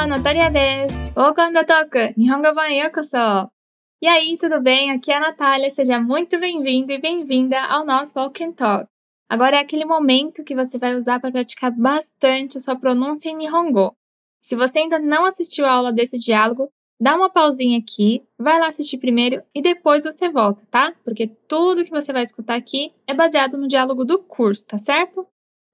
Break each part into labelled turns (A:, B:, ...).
A: Olá, Natália des! quando to Talk! Nihongo ban yokoso! E aí, tudo bem? Aqui é a Natália, seja muito bem-vindo e bem-vinda ao nosso Walk and Talk. Agora é aquele momento que você vai usar para praticar bastante a sua pronúncia em Nihongo. Se você ainda não assistiu a aula desse diálogo, dá uma pausinha aqui, vai lá assistir primeiro e depois você volta, tá? Porque tudo que você vai escutar aqui é baseado no diálogo do curso, tá certo?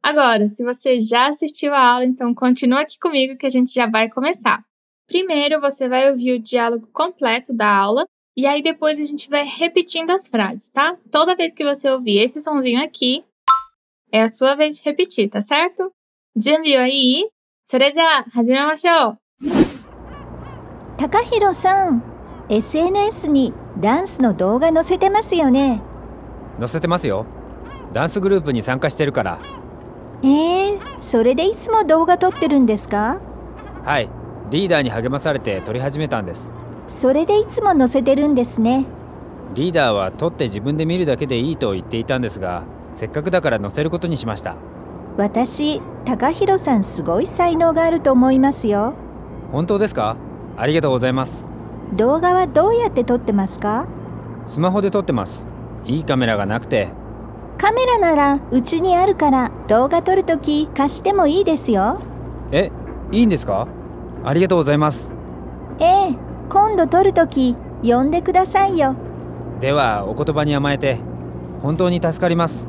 A: Agora, se você já assistiu a aula, então continua aqui comigo que a gente já vai começar. Primeiro, você vai ouvir o diálogo completo da aula e aí depois a gente vai repetindo as frases, tá? Toda vez que você ouvir esse sonzinho aqui, é a sua vez de repetir, tá certo? 準備はいいそれじゃあ始めましょう。
B: 高弘さん SNS にダンスの動画載せてますよね
C: 載せてますよダンスグループに参加してるから
B: えー、それでいつも動画撮ってるんですか？
C: はい。リーダーに励まされて撮り始めたんです。
B: それでいつも載せてるんですね。
C: リーダーは撮って自分で見るだけでいいと言っていたんですがせっかくだから載せることにしました。
B: 私高弘さんすごい才能があると思いますよ。
C: 本当ですか？ありがとうございます。
B: 動画はどうやって撮ってますか？
C: スマホで撮ってます。いいカメラがなくて
B: カメラならうちにあるから動画撮るとき貸してもいいですよ
C: えいいんですかありがとうございます
B: ええ今度撮るとき呼んでくださいよ
C: ではお言葉に甘えて本当に助かります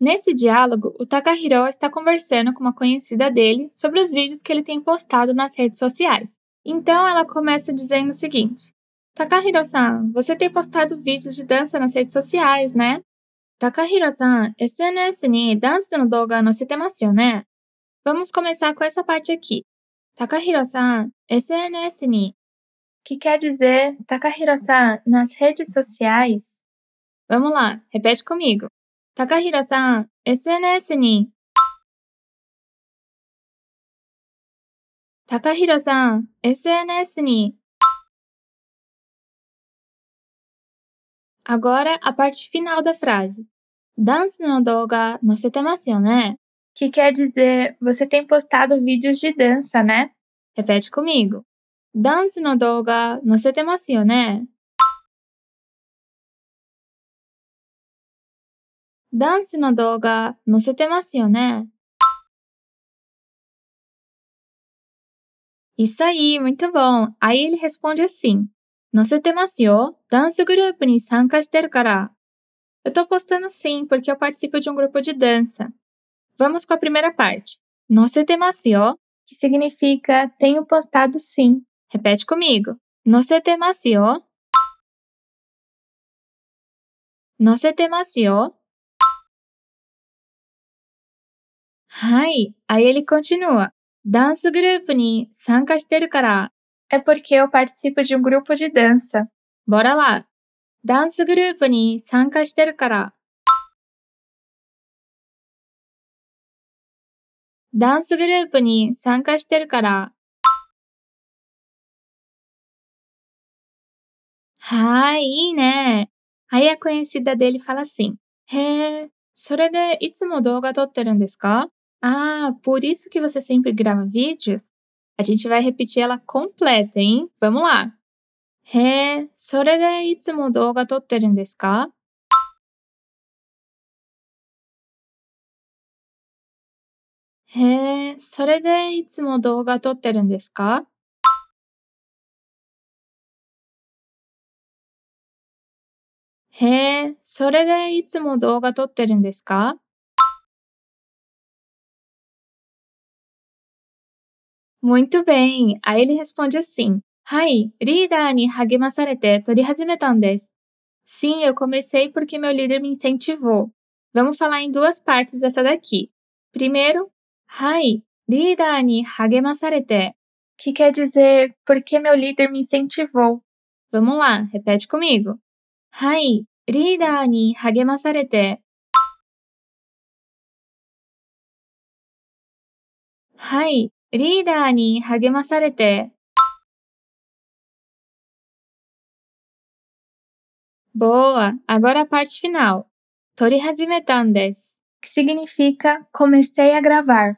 A: Nesse diálogo, o Takahiro está conversando com uma conhecida dele sobre os vídeos que ele tem postado nas redes sociais. Então ela começa dizendo o seguinte: Takahiro-san, você tem postado vídeos de dança nas redes sociais, né? Takahiro-san, SNS ni dança no doga nositemasu yo né? Vamos começar com essa parte aqui. Takahiro-san, SNS ni, que quer dizer Takahiro-san nas redes sociais. Vamos lá, repete comigo. Takahiro-san, SNS に。Takahiro-san, SNS に。Agora a parte final da frase. Dance no doga no setemasu, né? Que quer dizer, você tem postado vídeos de dança, né? Repete comigo. Dance no doga no setemasu, né? Dance no doga no setemasu, né? Isso aí, muito bom. Aí ele responde assim: 載せてますよ。ダンスグループに参加してるから。Eu tô postando sim, porque eu participo de um grupo de dança. Vamos com a primeira parte. 載せてますよ, que significa tenho postado sim. Repete comigo. 載せてますよ。載せてますよ。はい。Aí ele continua. ダンスグルー プに参加してるから。É porque eu participo de um grupo de dança. Bora lá. ダンスグループに参加してるから。ダンスグループに参加してるから。はい、いいね。Aí a conhecida dele fala assim. へえ、それでいつも動画撮ってるんですか Ah, por isso que você sempre grava vídeos? A gente vai repetir ela completa, hein? Vamos lá. へえ、それでいつも動画撮ってるんですかへえ、それでいつも動画撮ってるんですかへえ、それでいつも動画撮ってるんですか Muito bem! Aí ele responde assim: Hai, ni hagemasarete. Sim, eu comecei porque meu líder me incentivou. Vamos falar em duas partes essa daqui. Primeiro, Hai, ni hagemasarete, que quer dizer porque meu líder me incentivou. Vamos lá, repete comigo. Hai, ni hagemasarete. Hai, リーダーに励まされて。Boa! Agora a parte final. 撮り始めたんです。Que significa comecei a gravar.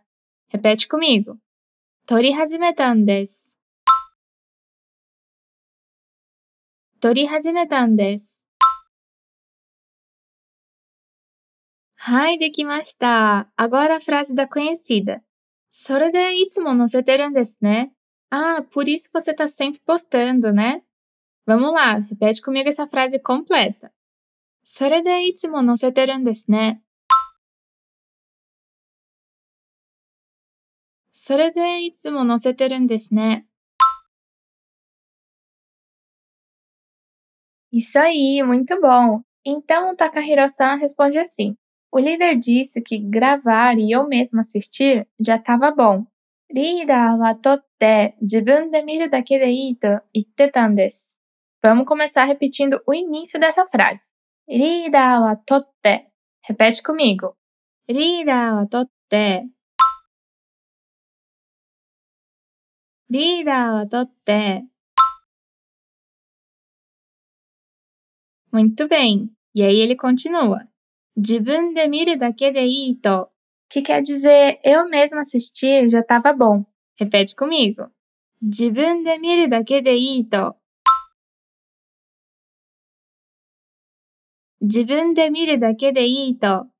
A: Repete comigo. 撮り始めたんです。撮り始めたんです。はい、できました。Agora a frase da conhecida. それでいつも載せてるんですね。Ah, por isso você tá sempre postando, né? Vamos lá, repete comigo essa frase completa. それでいつも載せてるんですね。それでいつも載せてるんですね。Isso aí, muito bom! Então o Takahiro-san responde assim: o líder disse que gravar e eu mesmo assistir já estava bom. De. Vamos começar repetindo o início dessa frase. Repete comigo. Muito bem. E aí ele continua. Jibun O então. que quer dizer eu mesmo assistir já estava bom. Repete comigo. Então. Então.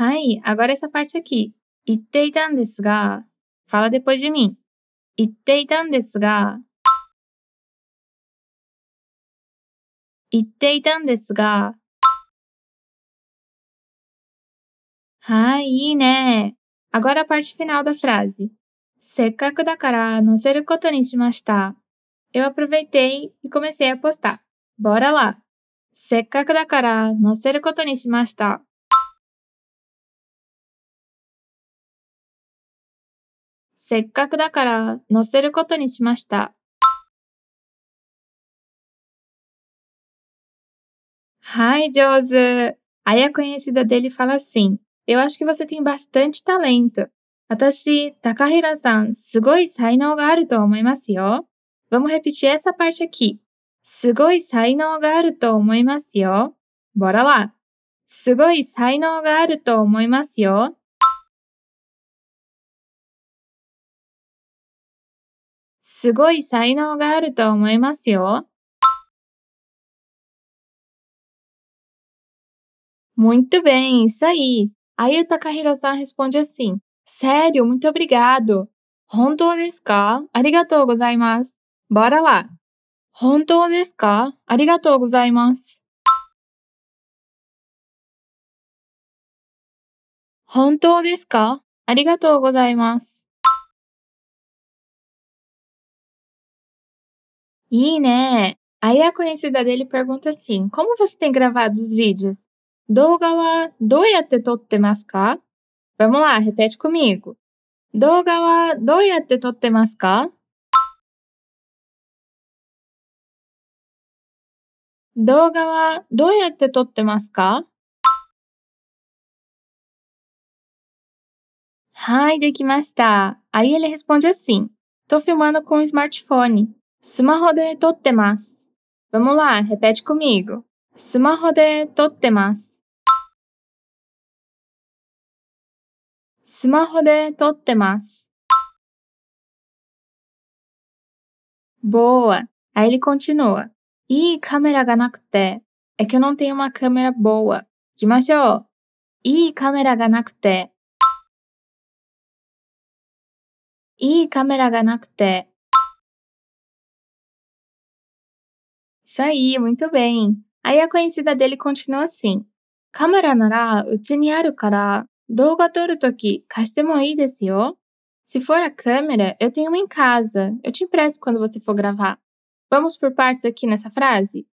A: Ai, agora essa parte aqui. Itteitan desu ga. Fala depois de mim. Itteitan desu ga. 言っていたんですが、はい、いいね。Agora a parte final da frase. せっかくだから載せることにしました。Eu aproveitei e comecei a postar. Bora lá! せっかくだから載せることにしました。せっかくだから載せることにしました。Ai, Josi! Aí a conhecida dele fala assim: Eu acho que você tem bastante talento. 私、Takahira-san, すごい才能があると思いますよ。Vamos repetir essa parte aqui. すごい才能があると思いますよ。Bora lá! すごい才能があると思いますよ。すごい才能があると思いますよ。Muito bem, isso aí. Aí o Takahiro-san responde assim: Sério, muito obrigado. 本当ですかありがとうございます。Bora lá. 本当ですかありがとうございます。本当ですかありがとうございます。いいね。Aí a conhecida dele pergunta assim: Como você tem gravado os vídeos? 動画はどうやって撮ってますか Vamos lá, repete comigo. 動画はどうやって撮ってますか動画はどうやって撮ってますかはい、できました。Aí ele responde assim: Tô filmando com o smartphone. スマホで撮ってます。Vamos lá, repete comigo. スマホで撮ってます。スマホで撮ってます。Boa! Aí ele continua. Ih, câmera がなくて。É que eu não tenho uma câmera boa. 行きましょう。いいカメラがなくて。いいカメラがなくて。Isso aí, muito bem. Aí a conhecida dele continua assim. カメラならうちにあるから動画撮るとき貸してもいいですよ。Se for a câmera, eu tenho uma em casa. Eu te empresto quando você for gravar. Vamos por partes aqui nessa frase?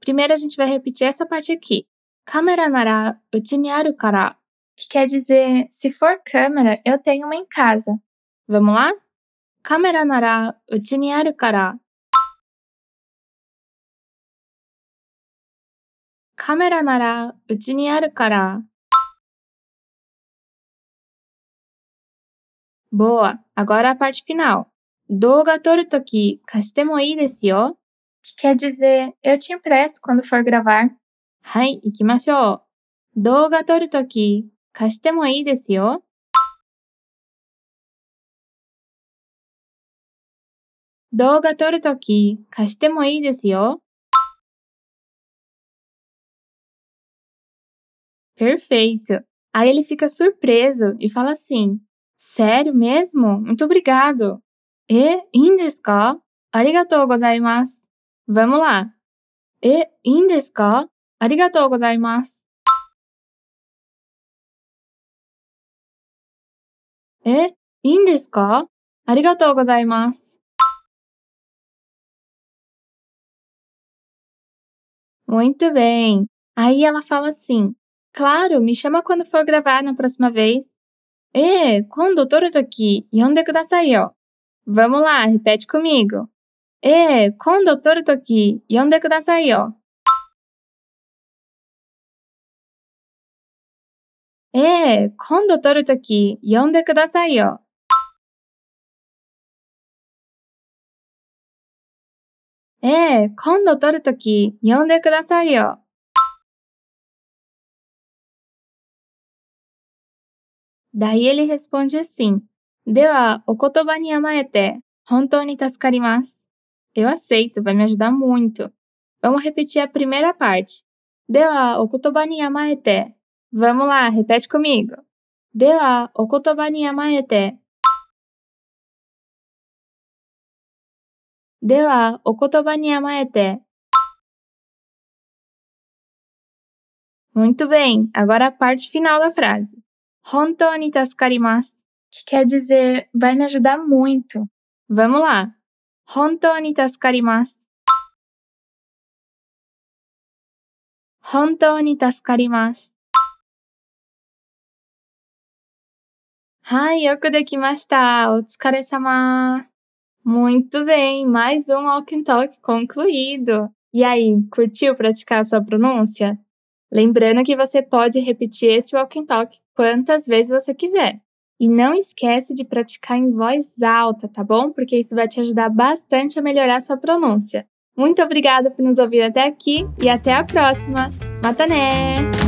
A: Primeiro a gente vai repetir essa parte aqui. カメラならうちにあるから。Que quer dizer, se for câmera, eu tenho uma em casa. Vamos lá? カメラならうちに Boa! Agora a parte final. Douga toki kashitemo ii desu yo? Que quer dizer, eu te impresso quando for gravar. Hai, ikimashou. Toki kashitemo ii desu yo? Toki kashitemo ii desu yo? Perfeito! Aí ele fica surpreso e fala assim: Sério mesmo? Muito obrigado! E, in desu ka? Arigatou gozaimasu. Vamos lá. E, in desu ka? Arigatou gozaimasu. E, in desu ka? Arigatou gozaimasu. Muito bem. Aí ela fala assim: Claro, me chama quando for gravar na próxima vez. ええ、今度撮るとき呼んでくださいよ。Vamos lá, repete comigo. ええ、今度撮るとき呼んでくださいよ。ええ、今度撮るとき呼んでくださいよ。ええ、今度撮るとき呼んでくださいよ。Daí ele responde assim: Dewa, o kotoba ni amaete, hontou ni tasukarimasu. Eu aceito, vai me ajudar muito. Vamos repetir a primeira parte. Dewa, o kotoba ni amaete. Vamos lá, repete comigo. Dewa, o kotoba ni amaete. Dewa, o kotoba ni amaete. Muito bem, agora a parte final da frase. Hontou ni tasukarimasu, que quer dizer vai me ajudar muito. Vamos lá. Hontou ni tasukarimasu. Hontou ni tasukarimasu. はい、よくできました。お疲れ様。Muito bem, mais um Walk and Talk concluído. E aí, curtiu praticar a sua pronúncia? Lembrando que você pode repetir este Walk and Talk quantas vezes você quiser. E não esquece de praticar em voz alta, tá bom? Porque isso vai te ajudar bastante a melhorar sua pronúncia. Muito obrigada por nos ouvir até aqui e até a próxima. Mata né!